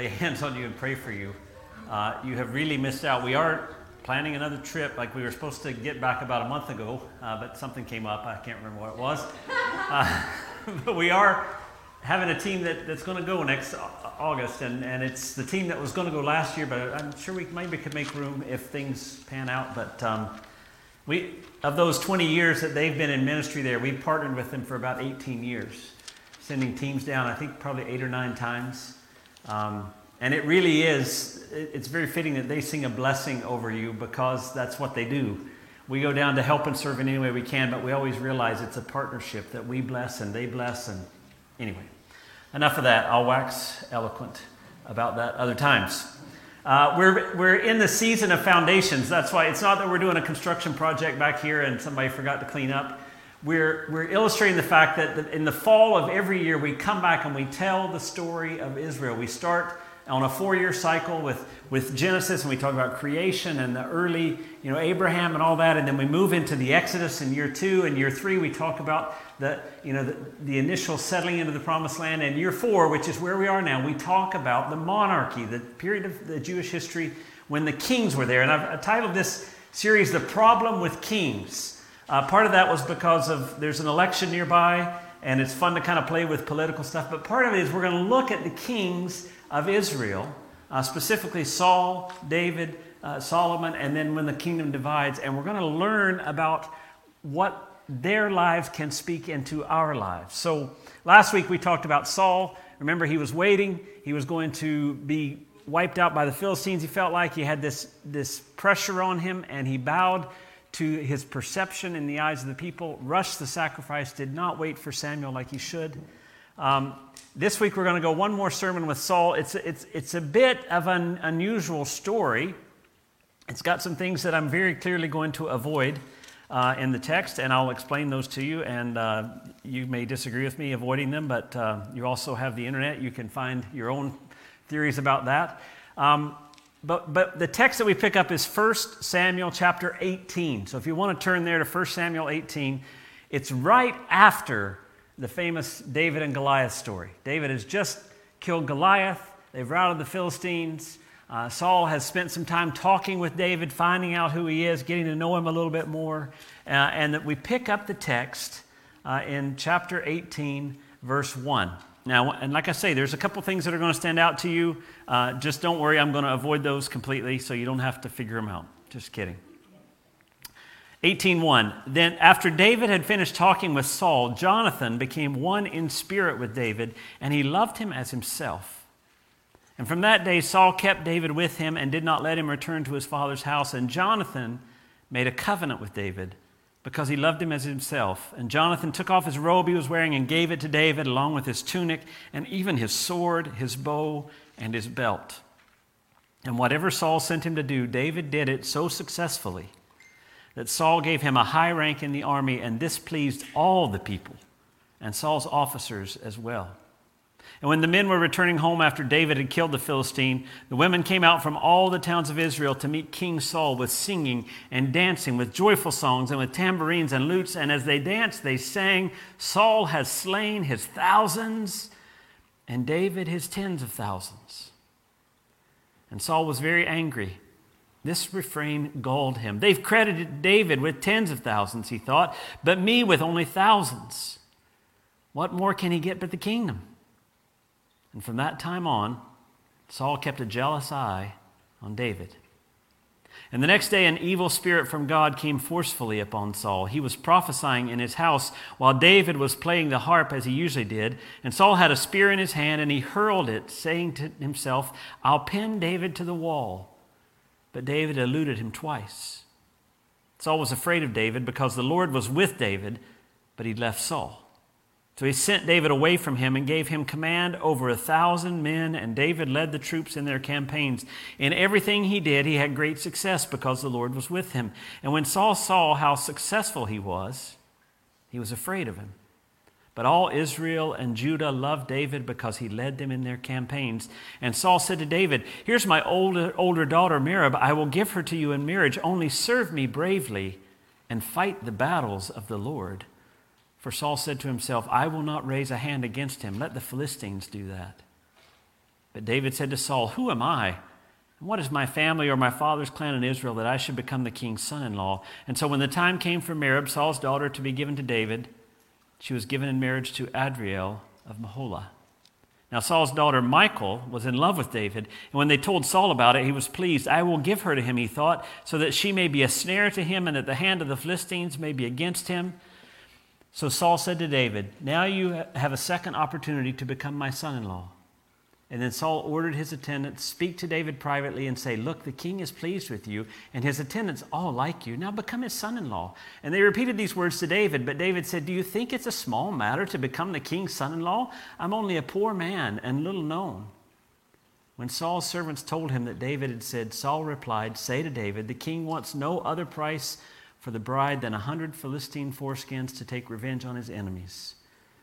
lay hands on you and pray for you. Uh, you have really missed out. We are planning another trip. Like we were supposed to get back about a month ago, uh, but something came up. I can't remember what it was. Uh, but we are having a team that, that's going to go next August, and, and it's the team that was going to go last year, but I'm sure we maybe could make room if things pan out. But um, we, of those 20 years that they've been in ministry there, we've partnered with them for about 18 years, sending teams down, I think probably eight or nine times. Um, and it really is, it's very fitting that they sing a blessing over you because that's what they do. We go down to help and serve in any way we can, but we always realize it's a partnership that we bless and they bless. And anyway, enough of that. I'll wax eloquent about that other times. Uh, we're, we're in the season of foundations. That's why it's not that we're doing a construction project back here and somebody forgot to clean up. We're, we're illustrating the fact that in the fall of every year, we come back and we tell the story of Israel. We start on a four year cycle with, with Genesis, and we talk about creation and the early, you know, Abraham and all that. And then we move into the Exodus in year two. And year three, we talk about the, you know, the, the initial settling into the promised land. And year four, which is where we are now, we talk about the monarchy, the period of the Jewish history when the kings were there. And I've titled this series, The Problem with Kings. Uh, part of that was because of there's an election nearby, and it's fun to kind of play with political stuff. But part of it is we're going to look at the kings of Israel, uh, specifically Saul, David, uh, Solomon, and then when the kingdom divides. And we're going to learn about what their lives can speak into our lives. So last week we talked about Saul. Remember, he was waiting, he was going to be wiped out by the Philistines. He felt like he had this, this pressure on him, and he bowed to his perception in the eyes of the people, rushed the sacrifice, did not wait for Samuel like he should. Um, this week we're going to go one more sermon with Saul. It's, it's, it's a bit of an unusual story. It's got some things that I'm very clearly going to avoid uh, in the text, and I'll explain those to you. And uh, you may disagree with me avoiding them, but uh, you also have the internet. You can find your own theories about that. Um, but, but the text that we pick up is 1 Samuel chapter 18. So if you want to turn there to 1 Samuel 18, it's right after the famous David and Goliath story. David has just killed Goliath, they've routed the Philistines. Uh, Saul has spent some time talking with David, finding out who he is, getting to know him a little bit more. Uh, and that we pick up the text uh, in chapter 18, verse 1. Now, and like I say, there's a couple things that are going to stand out to you. Uh, just don't worry, I'm going to avoid those completely so you don't have to figure them out. Just kidding. 18:1 Then after David had finished talking with Saul Jonathan became one in spirit with David and he loved him as himself. And from that day Saul kept David with him and did not let him return to his father's house and Jonathan made a covenant with David because he loved him as himself. And Jonathan took off his robe he was wearing and gave it to David along with his tunic and even his sword, his bow and his belt. And whatever Saul sent him to do David did it so successfully that Saul gave him a high rank in the army, and this pleased all the people and Saul's officers as well. And when the men were returning home after David had killed the Philistine, the women came out from all the towns of Israel to meet King Saul with singing and dancing, with joyful songs and with tambourines and lutes. And as they danced, they sang, Saul has slain his thousands, and David his tens of thousands. And Saul was very angry this refrain galled him. They've credited David with tens of thousands, he thought, but me with only thousands. What more can he get but the kingdom? And from that time on, Saul kept a jealous eye on David. And the next day, an evil spirit from God came forcefully upon Saul. He was prophesying in his house while David was playing the harp as he usually did. And Saul had a spear in his hand, and he hurled it, saying to himself, I'll pin David to the wall. But David eluded him twice. Saul was afraid of David because the Lord was with David, but he left Saul. So he sent David away from him and gave him command over a thousand men, and David led the troops in their campaigns. In everything he did, he had great success because the Lord was with him. And when Saul saw how successful he was, he was afraid of him. But all Israel and Judah loved David because he led them in their campaigns. And Saul said to David, Here's my older, older daughter Merab. I will give her to you in marriage. Only serve me bravely and fight the battles of the Lord. For Saul said to himself, I will not raise a hand against him. Let the Philistines do that. But David said to Saul, Who am I? And what is my family or my father's clan in Israel that I should become the king's son in law? And so when the time came for Merab, Saul's daughter, to be given to David, she was given in marriage to Adriel of Meholah. Now, Saul's daughter Michal was in love with David, and when they told Saul about it, he was pleased. I will give her to him, he thought, so that she may be a snare to him, and that the hand of the Philistines may be against him. So Saul said to David, Now you have a second opportunity to become my son in law. And then Saul ordered his attendants, Speak to David privately and say, Look, the king is pleased with you, and his attendants all like you. Now become his son in law. And they repeated these words to David, but David said, Do you think it's a small matter to become the king's son in law? I'm only a poor man and little known. When Saul's servants told him that David had said, Saul replied, Say to David, The king wants no other price for the bride than a hundred Philistine foreskins to take revenge on his enemies.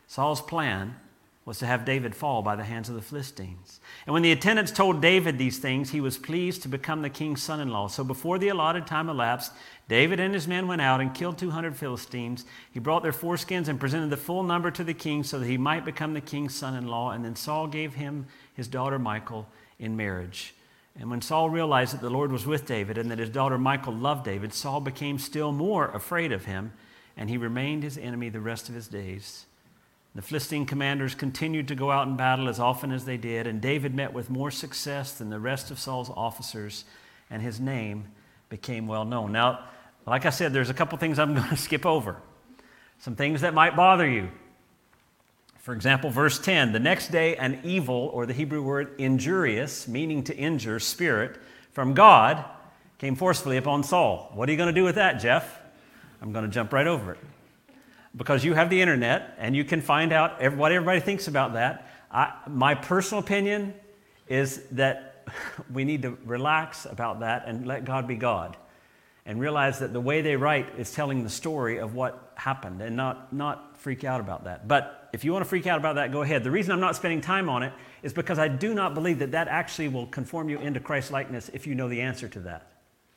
Saul's plan was to have David fall by the hands of the Philistines. And when the attendants told David these things, he was pleased to become the king's son in law. So before the allotted time elapsed, David and his men went out and killed 200 Philistines. He brought their foreskins and presented the full number to the king so that he might become the king's son in law. And then Saul gave him his daughter Michal in marriage. And when Saul realized that the Lord was with David and that his daughter Michal loved David, Saul became still more afraid of him, and he remained his enemy the rest of his days. The Philistine commanders continued to go out in battle as often as they did, and David met with more success than the rest of Saul's officers, and his name became well known. Now, like I said, there's a couple things I'm going to skip over. Some things that might bother you. For example, verse 10 the next day, an evil, or the Hebrew word injurious, meaning to injure, spirit from God came forcefully upon Saul. What are you going to do with that, Jeff? I'm going to jump right over it because you have the internet and you can find out what everybody thinks about that. I, my personal opinion is that we need to relax about that and let God be God and realize that the way they write is telling the story of what happened and not, not freak out about that. But if you want to freak out about that, go ahead. The reason I'm not spending time on it is because I do not believe that that actually will conform you into Christ likeness if you know the answer to that.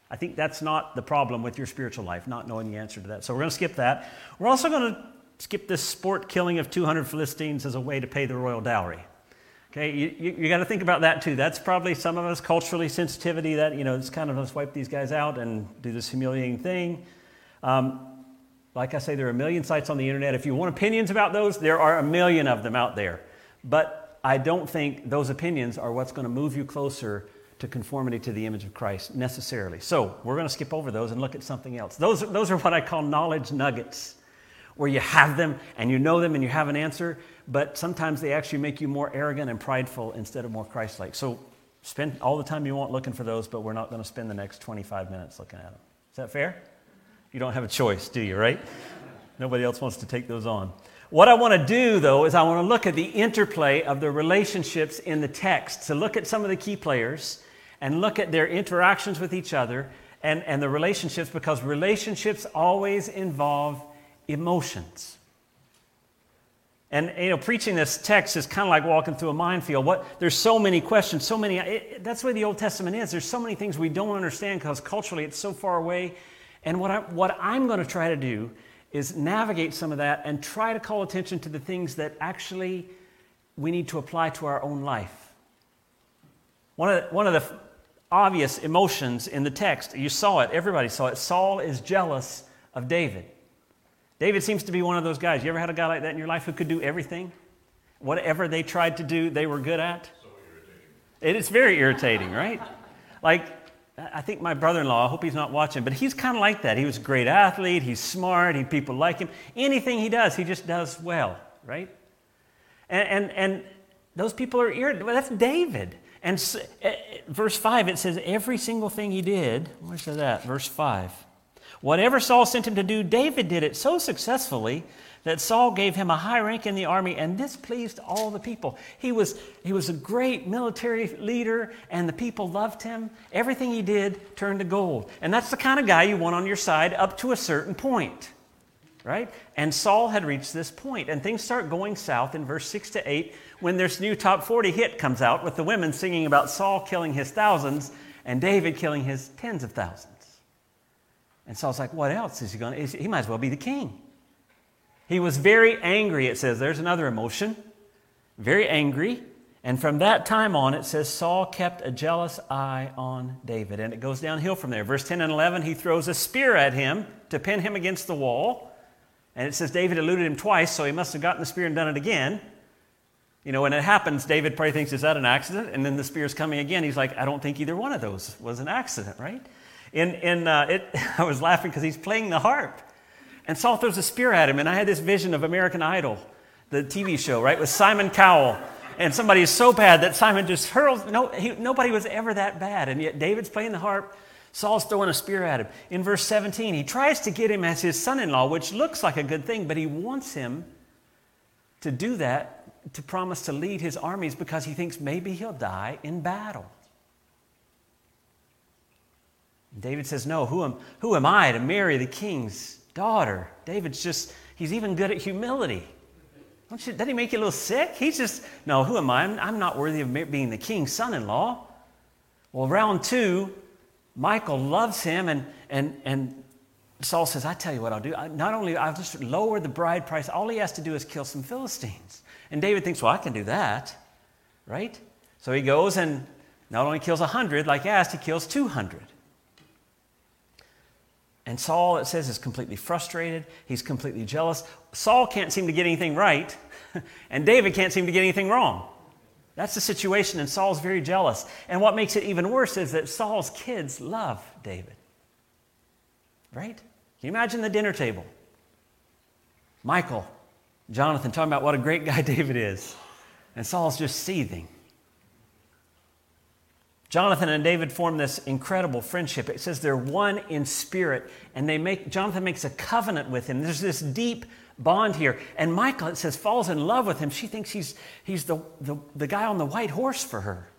I think that's not the problem with your spiritual life, not knowing the answer to that. So we're going to skip that. We're also going to skip this sport killing of 200 Philistines as a way to pay the royal dowry. Okay, you, you, you got to think about that too. That's probably some of us culturally sensitivity that, you know, it's kind of let's wipe these guys out and do this humiliating thing. Um, like I say, there are a million sites on the internet. If you want opinions about those, there are a million of them out there. But I don't think those opinions are what's going to move you closer to conformity to the image of Christ necessarily. So we're going to skip over those and look at something else. Those, those are what I call knowledge nuggets, where you have them and you know them and you have an answer, but sometimes they actually make you more arrogant and prideful instead of more Christ like. So spend all the time you want looking for those, but we're not going to spend the next 25 minutes looking at them. Is that fair? You don't have a choice, do you, right? Nobody else wants to take those on. What I want to do, though, is I want to look at the interplay of the relationships in the text. To look at some of the key players and look at their interactions with each other and, and the relationships because relationships always involve emotions. And you know, preaching this text is kind of like walking through a minefield. What there's so many questions, so many. It, that's way the Old Testament is. There's so many things we don't understand because culturally it's so far away. And what I what I'm going to try to do is navigate some of that and try to call attention to the things that actually we need to apply to our own life. One of the, one of the obvious emotions in the text. You saw it, everybody saw it. Saul is jealous of David. David seems to be one of those guys. You ever had a guy like that in your life who could do everything? Whatever they tried to do, they were good at? So it is very irritating, right? Like, I think my brother in law, I hope he's not watching, but he's kind of like that. He was a great athlete, he's smart, he, people like him. Anything he does, he just does well, right? And, and, and those people are irritated. Well, that's David. And so, uh, verse 5, it says, every single thing he did, where's that? Verse 5. Whatever Saul sent him to do, David did it so successfully that Saul gave him a high rank in the army, and this pleased all the people. He was, he was a great military leader, and the people loved him. Everything he did turned to gold. And that's the kind of guy you want on your side up to a certain point right? And Saul had reached this point, and things start going south in verse 6 to 8 when this new top 40 hit comes out with the women singing about Saul killing his thousands and David killing his tens of thousands. And Saul's like, what else is he going to? He might as well be the king. He was very angry, it says. There's another emotion. Very angry. And from that time on, it says Saul kept a jealous eye on David. And it goes downhill from there. Verse 10 and 11, he throws a spear at him to pin him against the wall. And it says David eluded him twice, so he must have gotten the spear and done it again. You know, when it happens, David probably thinks, is that an accident? And then the spear's coming again. He's like, I don't think either one of those was an accident, right? In, in, uh, it, I was laughing because he's playing the harp. And Saul throws a spear at him. And I had this vision of American Idol, the TV show, right, with Simon Cowell and somebody is so bad that Simon just hurls. No, he, nobody was ever that bad. And yet David's playing the harp. Saul's throwing a spear at him. In verse 17, he tries to get him as his son in law, which looks like a good thing, but he wants him to do that, to promise to lead his armies because he thinks maybe he'll die in battle. David says, No, who am, who am I to marry the king's daughter? David's just, he's even good at humility. Don't you, doesn't he make you a little sick? He's just, no, who am I? I'm, I'm not worthy of being the king's son in law. Well, round two, Michael loves him, and, and, and Saul says, I tell you what I'll do. I, not only I'll just lower the bride price, all he has to do is kill some Philistines. And David thinks, well, I can do that, right? So he goes and not only kills 100 like he asked, he kills 200. And Saul, it says, is completely frustrated. He's completely jealous. Saul can't seem to get anything right, and David can't seem to get anything wrong. That's the situation, and Saul's very jealous. And what makes it even worse is that Saul's kids love David. Right? Can you imagine the dinner table? Michael, Jonathan talking about what a great guy David is, and Saul's just seething. Jonathan and David form this incredible friendship. It says they're one in spirit, and they make Jonathan makes a covenant with him. There's this deep bond here. And Michael, it says, falls in love with him. She thinks he's, he's the, the, the guy on the white horse for her.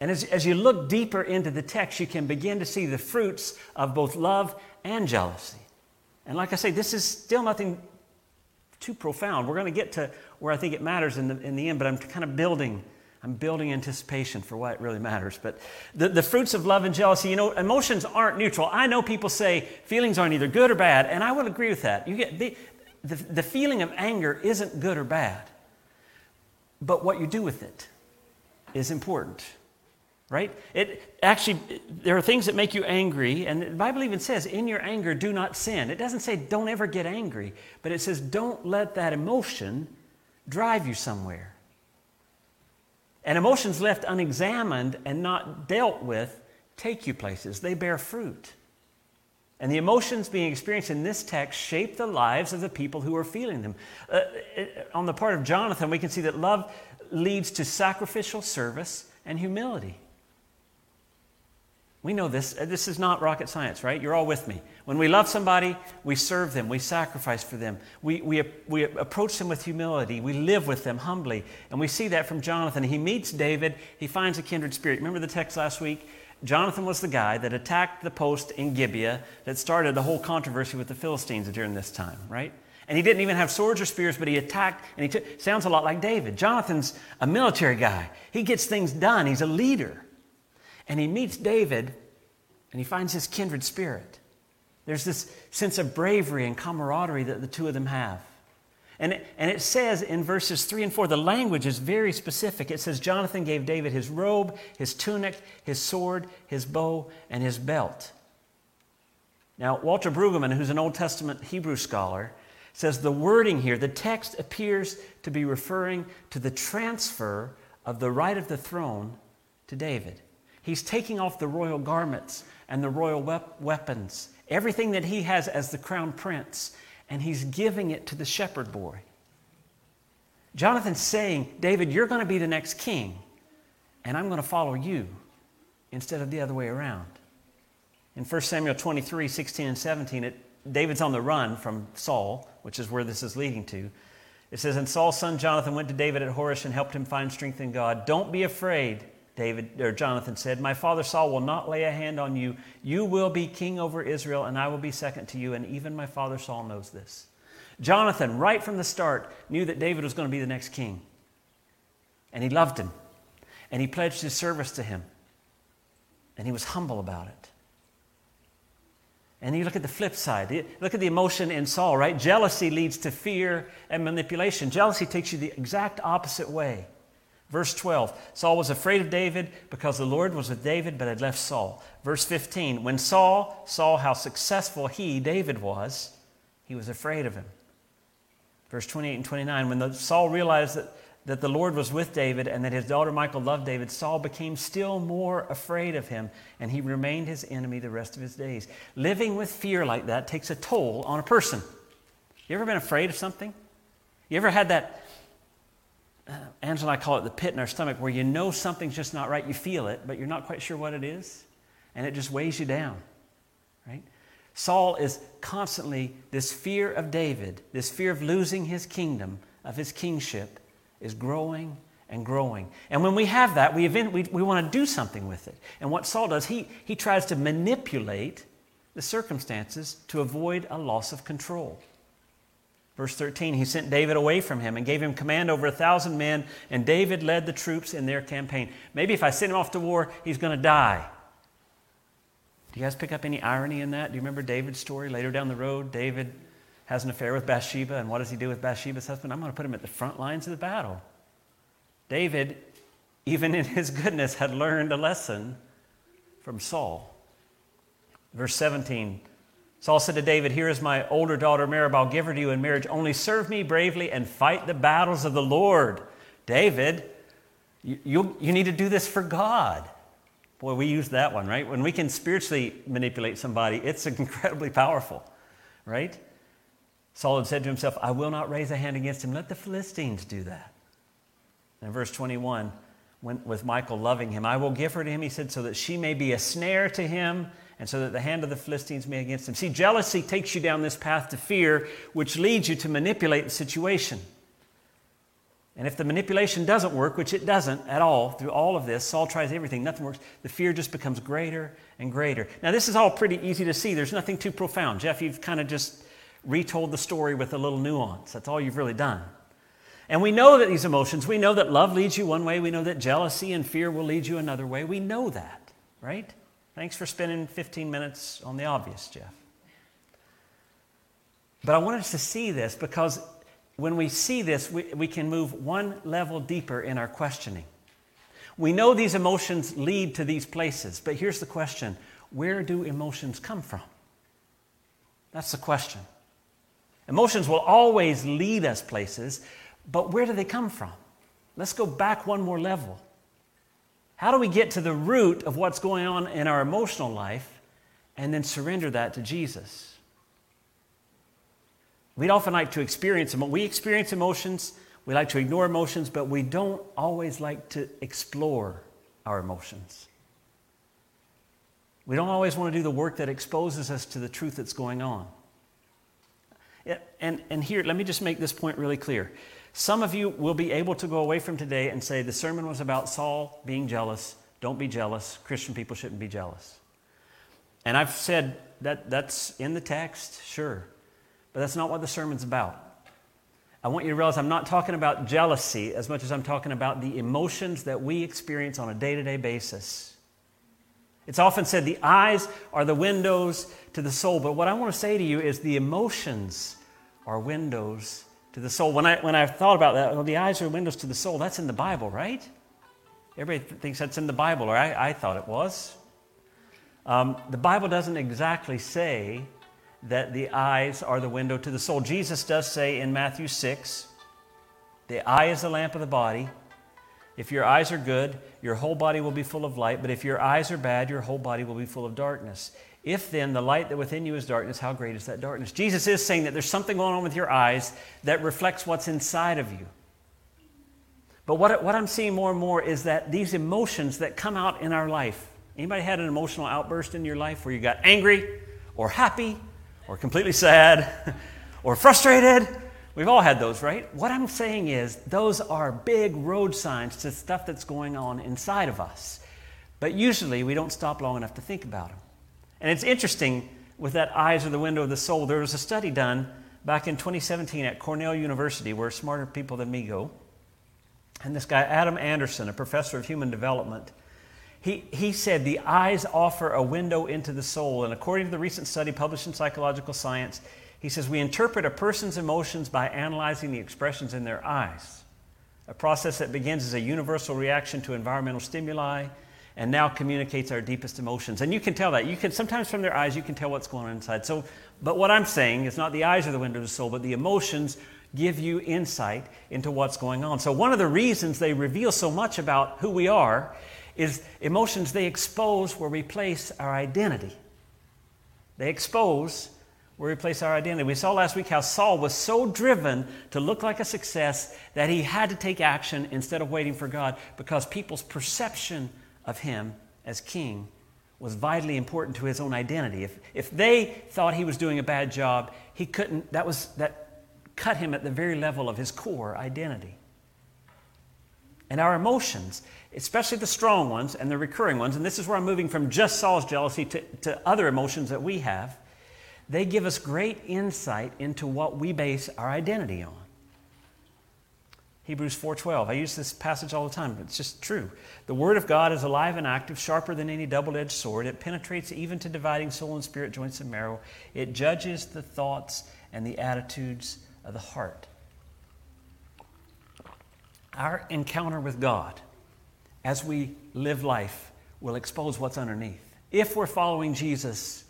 And as, as you look deeper into the text, you can begin to see the fruits of both love and jealousy. And like I say, this is still nothing too profound. We're going to get to where I think it matters in the, in the end, but I'm kind of building I'm building anticipation for why it really matters. But the, the fruits of love and jealousy, you know, emotions aren't neutral. I know people say feelings aren't either good or bad, and I would agree with that. You get the, the, the feeling of anger isn't good or bad, but what you do with it is important. Right? It actually there are things that make you angry, and the Bible even says, in your anger, do not sin. It doesn't say don't ever get angry, but it says don't let that emotion drive you somewhere. And emotions left unexamined and not dealt with take you places, they bear fruit. And the emotions being experienced in this text shape the lives of the people who are feeling them. Uh, on the part of Jonathan, we can see that love leads to sacrificial service and humility. We know this. Uh, this is not rocket science, right? You're all with me. When we love somebody, we serve them, we sacrifice for them, we, we, we approach them with humility, we live with them humbly. And we see that from Jonathan. He meets David, he finds a kindred spirit. Remember the text last week? Jonathan was the guy that attacked the post in Gibeah that started the whole controversy with the Philistines during this time, right? And he didn't even have swords or spears, but he attacked, and he took, sounds a lot like David. Jonathan's a military guy. He gets things done. He's a leader. And he meets David and he finds his kindred spirit. There's this sense of bravery and camaraderie that the two of them have. And it, and it says in verses 3 and 4, the language is very specific. It says, Jonathan gave David his robe, his tunic, his sword, his bow, and his belt. Now, Walter Brueggemann, who's an Old Testament Hebrew scholar, says the wording here, the text appears to be referring to the transfer of the right of the throne to David. He's taking off the royal garments and the royal wep- weapons, everything that he has as the crown prince, and he's giving it to the shepherd boy. Jonathan's saying, David, you're going to be the next king, and I'm going to follow you instead of the other way around. In 1 Samuel 23 16 and 17, it, David's on the run from Saul, which is where this is leading to. It says, And Saul's son Jonathan went to David at Horesh and helped him find strength in God. Don't be afraid, David or Jonathan said, My father Saul will not lay a hand on you. You will be king over Israel, and I will be second to you. And even my father Saul knows this. Jonathan, right from the start, knew that David was going to be the next king. And he loved him. And he pledged his service to him. And he was humble about it. And you look at the flip side. Look at the emotion in Saul, right? Jealousy leads to fear and manipulation. Jealousy takes you the exact opposite way. Verse 12 Saul was afraid of David because the Lord was with David but had left Saul. Verse 15 When Saul saw how successful he, David, was, he was afraid of him. Verse 28 and 29 When the, Saul realized that that the Lord was with David and that his daughter Michal loved David, Saul became still more afraid of him, and he remained his enemy the rest of his days. Living with fear like that takes a toll on a person. You ever been afraid of something? You ever had that, Uh, Angela and I call it the pit in our stomach, where you know something's just not right, you feel it, but you're not quite sure what it is, and it just weighs you down, right? Saul is constantly this fear of David, this fear of losing his kingdom, of his kingship is growing and growing. And when we have that, we, event, we, we want to do something with it. And what Saul does, he, he tries to manipulate the circumstances to avoid a loss of control. Verse 13, he sent David away from him and gave him command over a thousand men, and David led the troops in their campaign. Maybe if I send him off to war, he's going to die. Do you guys pick up any irony in that? Do you remember David's story later down the road? David has an affair with Bathsheba, and what does he do with Bathsheba's husband? I'm going to put him at the front lines of the battle. David, even in his goodness, had learned a lesson from Saul. Verse 17 Saul said to David, Here is my older daughter Merab. I'll give her to you in marriage. Only serve me bravely and fight the battles of the Lord. David, you, you, you need to do this for God. Boy, we use that one, right? When we can spiritually manipulate somebody, it's incredibly powerful, right? Saul had said to himself, I will not raise a hand against him. Let the Philistines do that. And verse 21, when, with Michael loving him, I will give her to him, he said, so that she may be a snare to him and so that the hand of the Philistines may against him. See, jealousy takes you down this path to fear, which leads you to manipulate the situation. And if the manipulation doesn't work, which it doesn't at all through all of this, Saul tries everything, nothing works, the fear just becomes greater and greater. Now, this is all pretty easy to see. There's nothing too profound. Jeff, you've kind of just retold the story with a little nuance. That's all you've really done. And we know that these emotions, we know that love leads you one way, we know that jealousy and fear will lead you another way. We know that, right? Thanks for spending 15 minutes on the obvious, Jeff. But I want us to see this because when we see this, we, we can move one level deeper in our questioning. We know these emotions lead to these places, but here's the question where do emotions come from? That's the question. Emotions will always lead us places, but where do they come from? Let's go back one more level. How do we get to the root of what's going on in our emotional life and then surrender that to Jesus? We'd often like to experience. We experience emotions, we like to ignore emotions, but we don't always like to explore our emotions. We don't always want to do the work that exposes us to the truth that's going on. And, and here, let me just make this point really clear. Some of you will be able to go away from today and say, the sermon was about Saul being jealous. Don't be jealous. Christian people shouldn't be jealous. And I've said that that's in the text, sure. But that's not what the sermon's about. I want you to realize I'm not talking about jealousy as much as I'm talking about the emotions that we experience on a day to day basis. It's often said the eyes are the windows to the soul. But what I want to say to you is the emotions are windows to the soul. When I, when I thought about that, well, the eyes are windows to the soul, that's in the Bible, right? Everybody thinks that's in the Bible, or I, I thought it was. Um, the Bible doesn't exactly say that the eyes are the window to the soul. Jesus does say in Matthew 6 the eye is the lamp of the body. If your eyes are good, your whole body will be full of light, but if your eyes are bad, your whole body will be full of darkness. If then the light that within you is darkness, how great is that darkness? Jesus is saying that there's something going on with your eyes that reflects what's inside of you. But what, what I'm seeing more and more is that these emotions that come out in our life. Anybody had an emotional outburst in your life where you got angry or happy or completely sad or frustrated We've all had those, right? What I'm saying is, those are big road signs to stuff that's going on inside of us. But usually, we don't stop long enough to think about them. And it's interesting with that eyes are the window of the soul. There was a study done back in 2017 at Cornell University where smarter people than me go. And this guy, Adam Anderson, a professor of human development, He, he said the eyes offer a window into the soul. And according to the recent study published in Psychological Science, he says we interpret a person's emotions by analyzing the expressions in their eyes, a process that begins as a universal reaction to environmental stimuli and now communicates our deepest emotions. And you can tell that. You can sometimes from their eyes you can tell what's going on inside. So, but what I'm saying is not the eyes are the window of the soul, but the emotions give you insight into what's going on. So one of the reasons they reveal so much about who we are is emotions they expose where we place our identity. They expose where we place our identity. We saw last week how Saul was so driven to look like a success that he had to take action instead of waiting for God because people's perception of him as king was vitally important to his own identity. If, if they thought he was doing a bad job, he couldn't, that, was, that cut him at the very level of his core identity. And our emotions, especially the strong ones and the recurring ones, and this is where I'm moving from just Saul's jealousy to, to other emotions that we have, they give us great insight into what we base our identity on. Hebrews 4:12. I use this passage all the time, but it's just true. The word of God is alive and active, sharper than any double-edged sword. It penetrates even to dividing soul and spirit, joints and marrow. It judges the thoughts and the attitudes of the heart. Our encounter with God as we live life will expose what's underneath. If we're following Jesus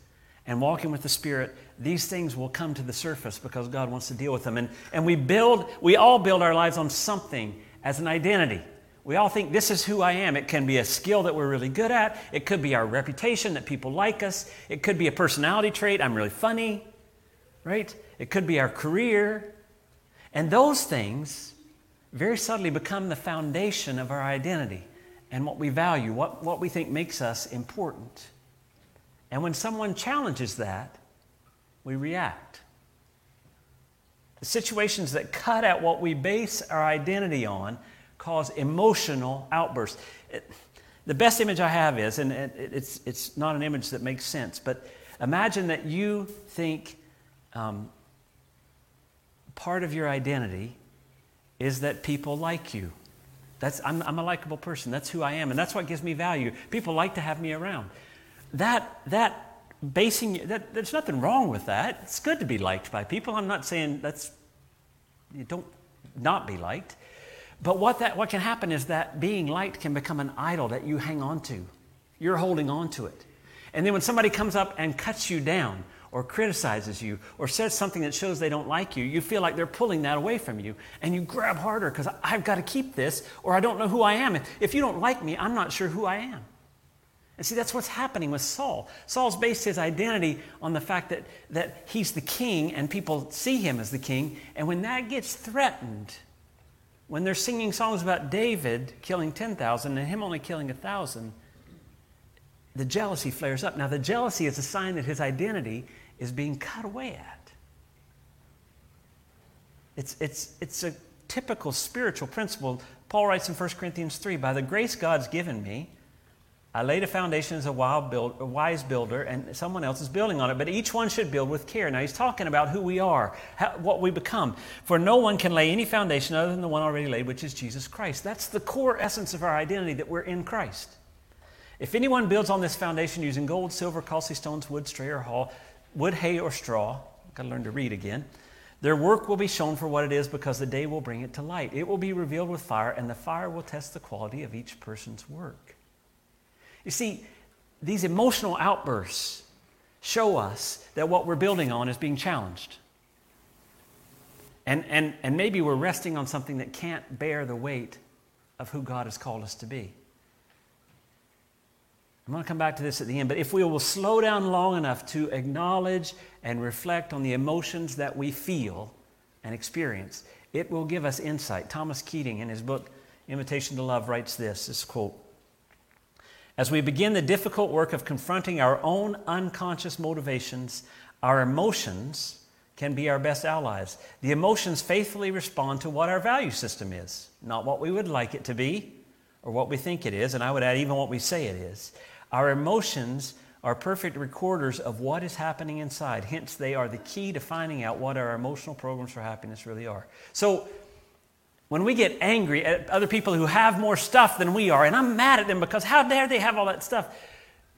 and walking with the Spirit, these things will come to the surface because God wants to deal with them. And, and we build, we all build our lives on something as an identity. We all think this is who I am. It can be a skill that we're really good at. It could be our reputation that people like us. It could be a personality trait. I'm really funny, right? It could be our career. And those things very subtly become the foundation of our identity and what we value, what, what we think makes us important. And when someone challenges that, we react. The situations that cut at what we base our identity on cause emotional outbursts. It, the best image I have is, and it, it's, it's not an image that makes sense, but imagine that you think um, part of your identity is that people like you. That's, I'm, I'm a likable person. That's who I am. And that's what gives me value. People like to have me around. That, that basing that, there's nothing wrong with that. It's good to be liked by people. I'm not saying that's you don't not be liked. But what that what can happen is that being liked can become an idol that you hang on to. You're holding on to it. And then when somebody comes up and cuts you down or criticizes you or says something that shows they don't like you, you feel like they're pulling that away from you. And you grab harder because I've got to keep this or I don't know who I am. If you don't like me, I'm not sure who I am. And see, that's what's happening with Saul. Saul's based his identity on the fact that, that he's the king and people see him as the king. And when that gets threatened, when they're singing songs about David killing 10,000 and him only killing 1,000, the jealousy flares up. Now, the jealousy is a sign that his identity is being cut away at. It's, it's, it's a typical spiritual principle. Paul writes in 1 Corinthians 3 By the grace God's given me, I laid a foundation as a, build, a, wise builder, and someone else is building on it. But each one should build with care. Now, he's talking about who we are, how, what we become. For no one can lay any foundation other than the one already laid, which is Jesus Christ. That's the core essence of our identity that we're in Christ. If anyone builds on this foundation using gold, silver, costly stones, wood, stray, or wood, hay, or straw, I've got to learn to read again. Their work will be shown for what it is because the day will bring it to light. It will be revealed with fire, and the fire will test the quality of each person's work. You see, these emotional outbursts show us that what we're building on is being challenged. And, and, and maybe we're resting on something that can't bear the weight of who God has called us to be. I'm going to come back to this at the end, but if we will slow down long enough to acknowledge and reflect on the emotions that we feel and experience, it will give us insight. Thomas Keating, in his book Invitation to Love, writes this this quote as we begin the difficult work of confronting our own unconscious motivations, our emotions can be our best allies. The emotions faithfully respond to what our value system is, not what we would like it to be or what we think it is, and I would add even what we say it is. Our emotions are perfect recorders of what is happening inside. Hence, they are the key to finding out what our emotional programs for happiness really are. So, when we get angry at other people who have more stuff than we are, and I'm mad at them because how dare they have all that stuff?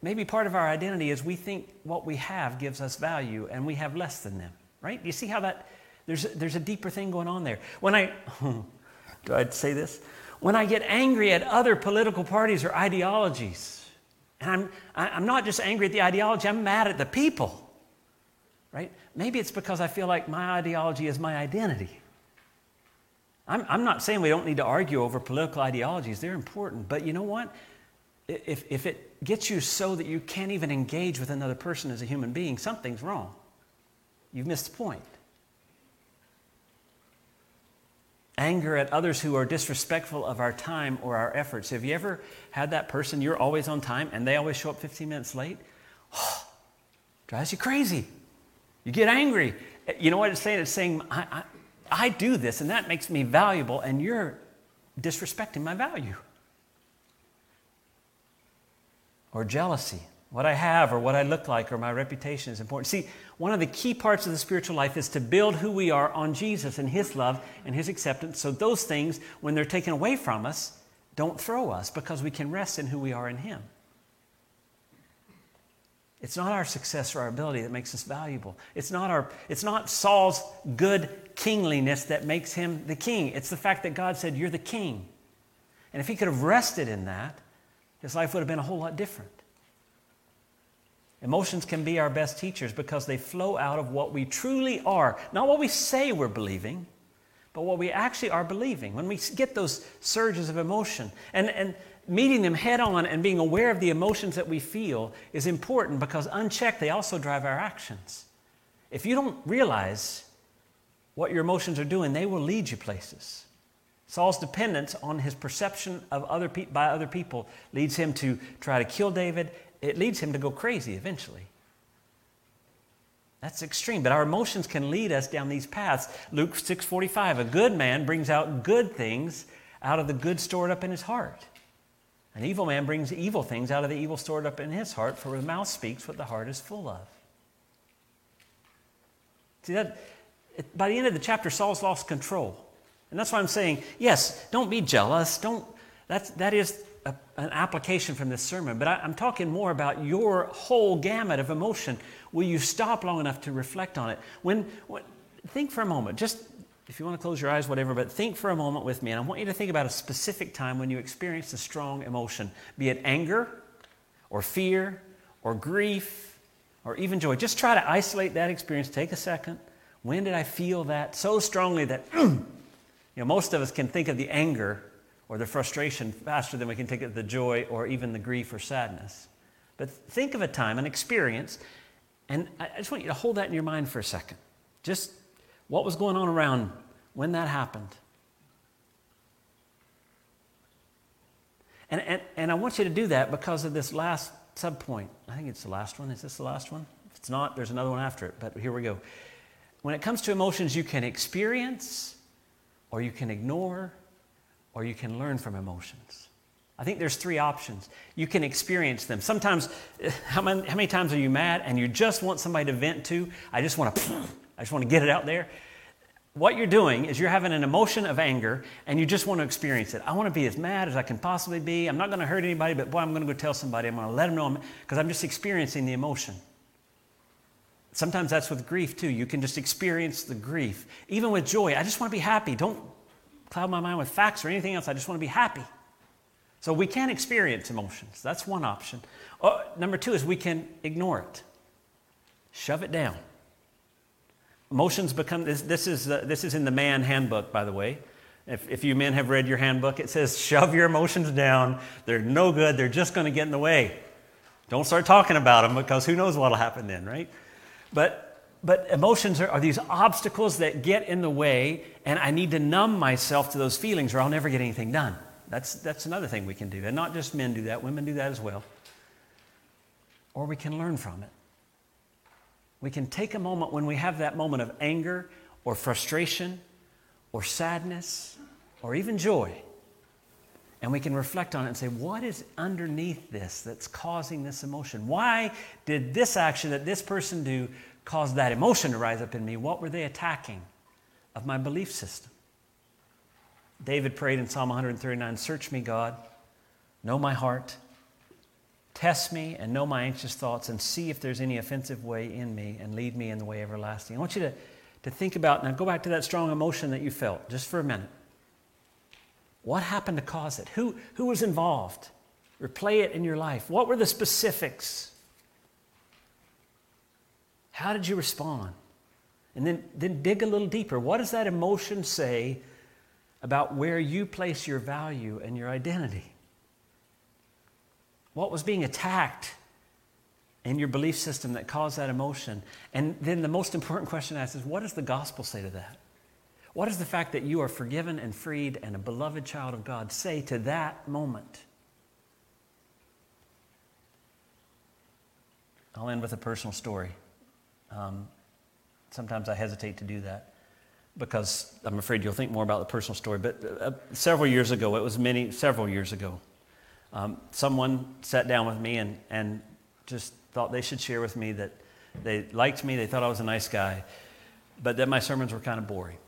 Maybe part of our identity is we think what we have gives us value and we have less than them, right? You see how that, there's, there's a deeper thing going on there. When I, do I say this? When I get angry at other political parties or ideologies, and I'm, I'm not just angry at the ideology, I'm mad at the people, right? Maybe it's because I feel like my ideology is my identity. I'm, I'm not saying we don't need to argue over political ideologies, they're important, but you know what? If, if it gets you so that you can't even engage with another person as a human being, something's wrong. You've missed the point. Anger at others who are disrespectful of our time or our efforts. Have you ever had that person, you're always on time and they always show up 15 minutes late? Drives you crazy. You get angry. You know what it's saying? It's saying, I, I, do this and that makes me valuable, and you're disrespecting my value. Or jealousy. What I have or what I look like or my reputation is important. See, one of the key parts of the spiritual life is to build who we are on Jesus and His love and His acceptance. So those things, when they're taken away from us, don't throw us because we can rest in who we are in Him. It's not our success or our ability that makes us valuable. It's not, our, it's not Saul's good kingliness that makes him the king. It's the fact that God said, You're the king. And if he could have rested in that, his life would have been a whole lot different. Emotions can be our best teachers because they flow out of what we truly are, not what we say we're believing, but what we actually are believing. When we get those surges of emotion, and, and meeting them head on and being aware of the emotions that we feel is important because unchecked, they also drive our actions. If you don't realize what your emotions are doing, they will lead you places. Saul's dependence on his perception of other pe- by other people leads him to try to kill David. It leads him to go crazy eventually. That's extreme, but our emotions can lead us down these paths. Luke 6:45, a good man brings out good things out of the good stored up in his heart. An evil man brings evil things out of the evil stored up in his heart, for the mouth speaks what the heart is full of. See that by the end of the chapter, Saul's lost control. And that's why I'm saying, yes, don't be jealous. Don't that's that is a, an application from this sermon, but I, I'm talking more about your whole gamut of emotion. Will you stop long enough to reflect on it? When, when think for a moment, just if you want to close your eyes, whatever, but think for a moment with me. And I want you to think about a specific time when you experienced a strong emotion, be it anger or fear or grief or even joy. Just try to isolate that experience. Take a second. When did I feel that so strongly that, you know, most of us can think of the anger or the frustration faster than we can think of the joy or even the grief or sadness. But think of a time, an experience, and I just want you to hold that in your mind for a second. Just what was going on around when that happened? And, and, and I want you to do that because of this last subpoint. I think it's the last one. Is this the last one? If it's not, there's another one after it, but here we go. When it comes to emotions, you can experience, or you can ignore, or you can learn from emotions. I think there's three options. You can experience them. Sometimes, how many, how many times are you mad and you just want somebody to vent to? I just want to I just want to get it out there. What you're doing is you're having an emotion of anger and you just want to experience it. I want to be as mad as I can possibly be. I'm not going to hurt anybody, but boy, I'm going to go tell somebody. I'm going to let them know because I'm just experiencing the emotion. Sometimes that's with grief too. You can just experience the grief. Even with joy, I just want to be happy. Don't cloud my mind with facts or anything else. I just want to be happy. So we can experience emotions. That's one option. Uh, number two is we can ignore it, shove it down. Emotions become, this, this is, uh, this is in the man handbook, by the way. If, if you men have read your handbook, it says, shove your emotions down. They're no good. They're just going to get in the way. Don't start talking about them because who knows what will happen then, right? But, but emotions are, are these obstacles that get in the way, and I need to numb myself to those feelings or I'll never get anything done. That's, that's another thing we can do. And not just men do that, women do that as well. Or we can learn from it. We can take a moment when we have that moment of anger or frustration or sadness or even joy, and we can reflect on it and say, what is underneath this that's causing this emotion? Why did this action that this person do cause that emotion to rise up in me? What were they attacking of my belief system? David prayed in Psalm 139 Search me, God, know my heart, test me, and know my anxious thoughts, and see if there's any offensive way in me, and lead me in the way everlasting. I want you to, to think about, now go back to that strong emotion that you felt just for a minute. What happened to cause it? Who, who was involved? Replay it in your life. What were the specifics? How did you respond? And then, then dig a little deeper. What does that emotion say about where you place your value and your identity. What was being attacked in your belief system that caused that emotion? And then the most important question I ask is what does the gospel say to that? What does the fact that you are forgiven and freed and a beloved child of God say to that moment? I'll end with a personal story. Um, sometimes I hesitate to do that because I'm afraid you'll think more about the personal story. But uh, several years ago, it was many, several years ago, um, someone sat down with me and, and just thought they should share with me that they liked me, they thought I was a nice guy, but that my sermons were kind of boring.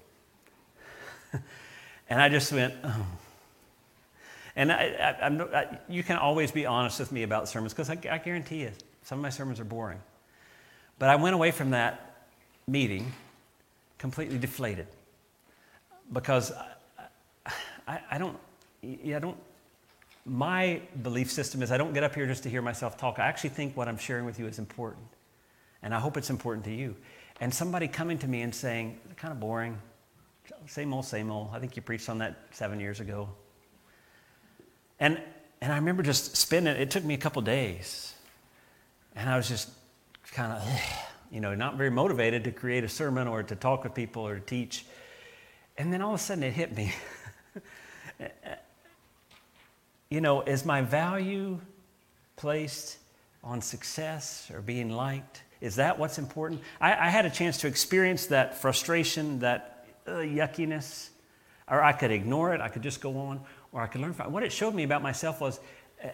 and I just went, oh. And I, I, I, you can always be honest with me about sermons because I, I guarantee you, some of my sermons are boring. But I went away from that meeting completely deflated because I, I, I don't, I don't, my belief system is I don't get up here just to hear myself talk. I actually think what I'm sharing with you is important. And I hope it's important to you. And somebody coming to me and saying, kind of boring, same old, same old. I think you preached on that seven years ago. And, and I remember just spending it, took me a couple days. And I was just kind of, you know, not very motivated to create a sermon or to talk with people or to teach. And then all of a sudden it hit me. you know, is my value placed on success or being liked? Is that what's important? I, I had a chance to experience that frustration, that uh, yuckiness, or I could ignore it, I could just go on, or I could learn from it. What it showed me about myself was uh,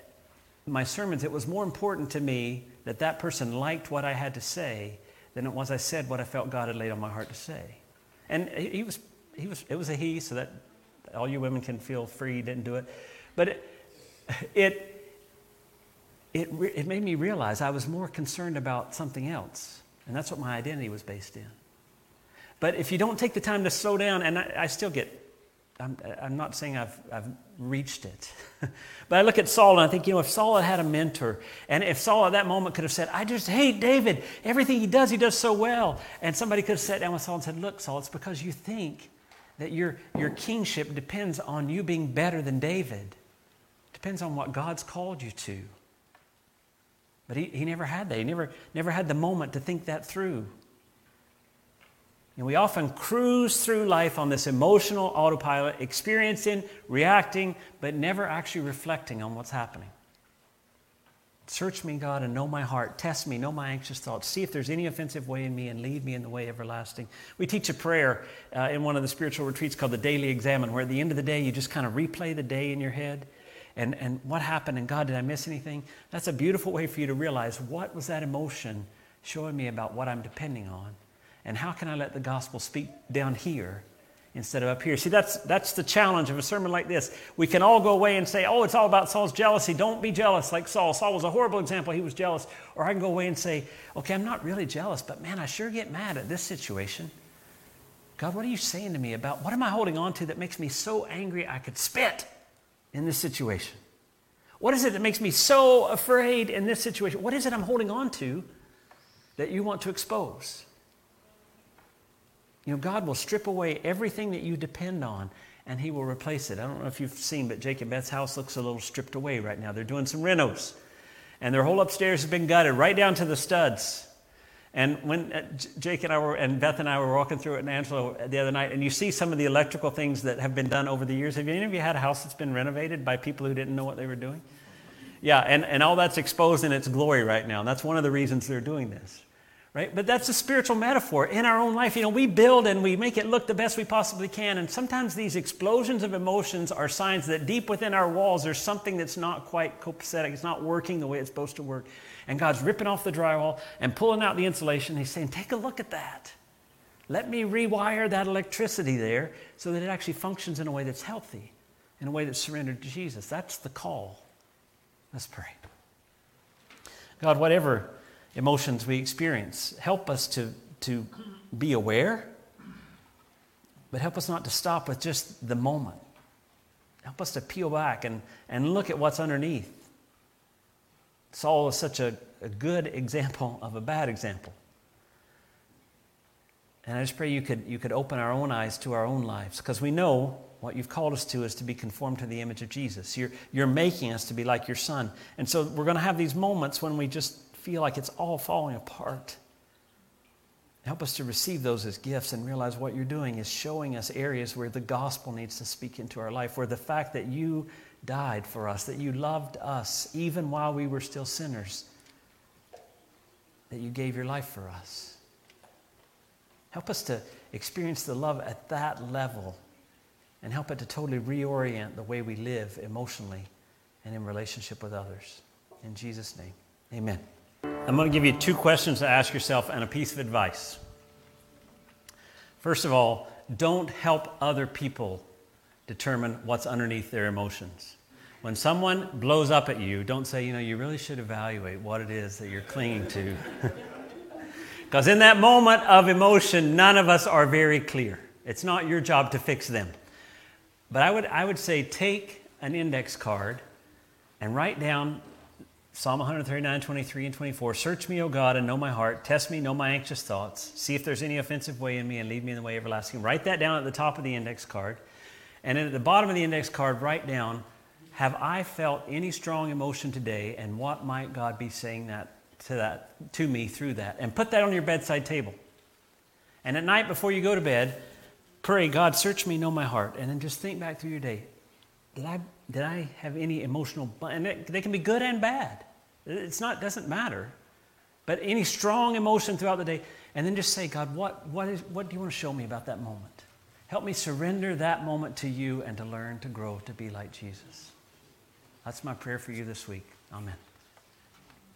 my sermons, it was more important to me that that person liked what I had to say than it was I said what I felt God had laid on my heart to say. And he was, he was, it was a he, so that all you women can feel free, didn't do it. But it, it, it, it made me realize I was more concerned about something else. And that's what my identity was based in. But if you don't take the time to slow down, and I, I still get I'm, I'm, not saying I've, I've reached it. but I look at Saul and I think, you know, if Saul had had a mentor, and if Saul at that moment could have said, I just hate David, everything he does, he does so well. And somebody could have sat down with Saul and said, Look, Saul, it's because you think that your, your kingship depends on you being better than David. Depends on what God's called you to. But he, he never had that. He never, never had the moment to think that through. And we often cruise through life on this emotional autopilot, experiencing, reacting, but never actually reflecting on what's happening. Search me, God, and know my heart. Test me, know my anxious thoughts. See if there's any offensive way in me and lead me in the way everlasting. We teach a prayer uh, in one of the spiritual retreats called the Daily Examen, where at the end of the day, you just kind of replay the day in your head and, and what happened, and God, did I miss anything? That's a beautiful way for you to realize what was that emotion showing me about what I'm depending on and how can I let the gospel speak down here instead of up here? See, that's, that's the challenge of a sermon like this. We can all go away and say, oh, it's all about Saul's jealousy. Don't be jealous like Saul. Saul was a horrible example. He was jealous. Or I can go away and say, okay, I'm not really jealous, but man, I sure get mad at this situation. God, what are you saying to me about what am I holding on to that makes me so angry I could spit in this situation? What is it that makes me so afraid in this situation? What is it I'm holding on to that you want to expose? You know, God will strip away everything that you depend on and He will replace it. I don't know if you've seen, but Jake and Beth's house looks a little stripped away right now. They're doing some renos, and their whole upstairs has been gutted right down to the studs. And when uh, Jake and I were, and Beth and I were walking through it in Angelo the other night, and you see some of the electrical things that have been done over the years. Have any of you had a house that's been renovated by people who didn't know what they were doing? Yeah, and, and all that's exposed in its glory right now. And that's one of the reasons they're doing this right? But that's a spiritual metaphor. In our own life, you know, we build and we make it look the best we possibly can. And sometimes these explosions of emotions are signs that deep within our walls, there's something that's not quite copacetic. It's not working the way it's supposed to work. And God's ripping off the drywall and pulling out the insulation. He's saying, take a look at that. Let me rewire that electricity there so that it actually functions in a way that's healthy, in a way that's surrendered to Jesus. That's the call. Let's pray. God, whatever emotions we experience, help us to, to be aware, but help us not to stop with just the moment. Help us to peel back and, and look at what's underneath. Saul is such a, a good example of a bad example. And I just pray you could, you could open our own eyes to our own lives because we know what you've called us to is to be conformed to the image of Jesus. You're, you're making us to be like your son. And so we're going to have these moments when we just feel like it's all falling apart. Help us to receive those as gifts and realize what you're doing is showing us areas where the gospel needs to speak into our life, where the fact that you died for us, that you loved us even while we were still sinners, that you gave your life for us. Help us to experience the love at that level and help it to totally reorient the way we live emotionally and in relationship with others. In Jesus' name, amen. I'm going to give you two questions to ask yourself and a piece of advice. First of all, don't help other people determine what's underneath their emotions. When someone blows up at you, don't say, you know, you really should evaluate what it is that you're clinging to. Because in that moment of emotion, none of us are very clear. It's not your job to fix them. But I would, I would say take an index card and write down Psalm 139, 23, and 24. Search me, O God, and know my heart. Test me, know my anxious thoughts. See if there's any offensive way in me, and lead me in the way everlasting. Write that down at the top of the index card. And then at the bottom of the index card, write down Have I felt any strong emotion today, and what might God be saying that to, that, to me through that? And put that on your bedside table. And at night before you go to bed, pray, God, search me, know my heart. And then just think back through your day. Did I did I have any emotional, and they can be good and bad. It's not, doesn't matter. But any strong emotion throughout the day, and then just say, God, what, what, is, what do you want to show me about that moment? Help me surrender that moment to you and to learn to grow to be like Jesus. That's my prayer for you this week. Amen.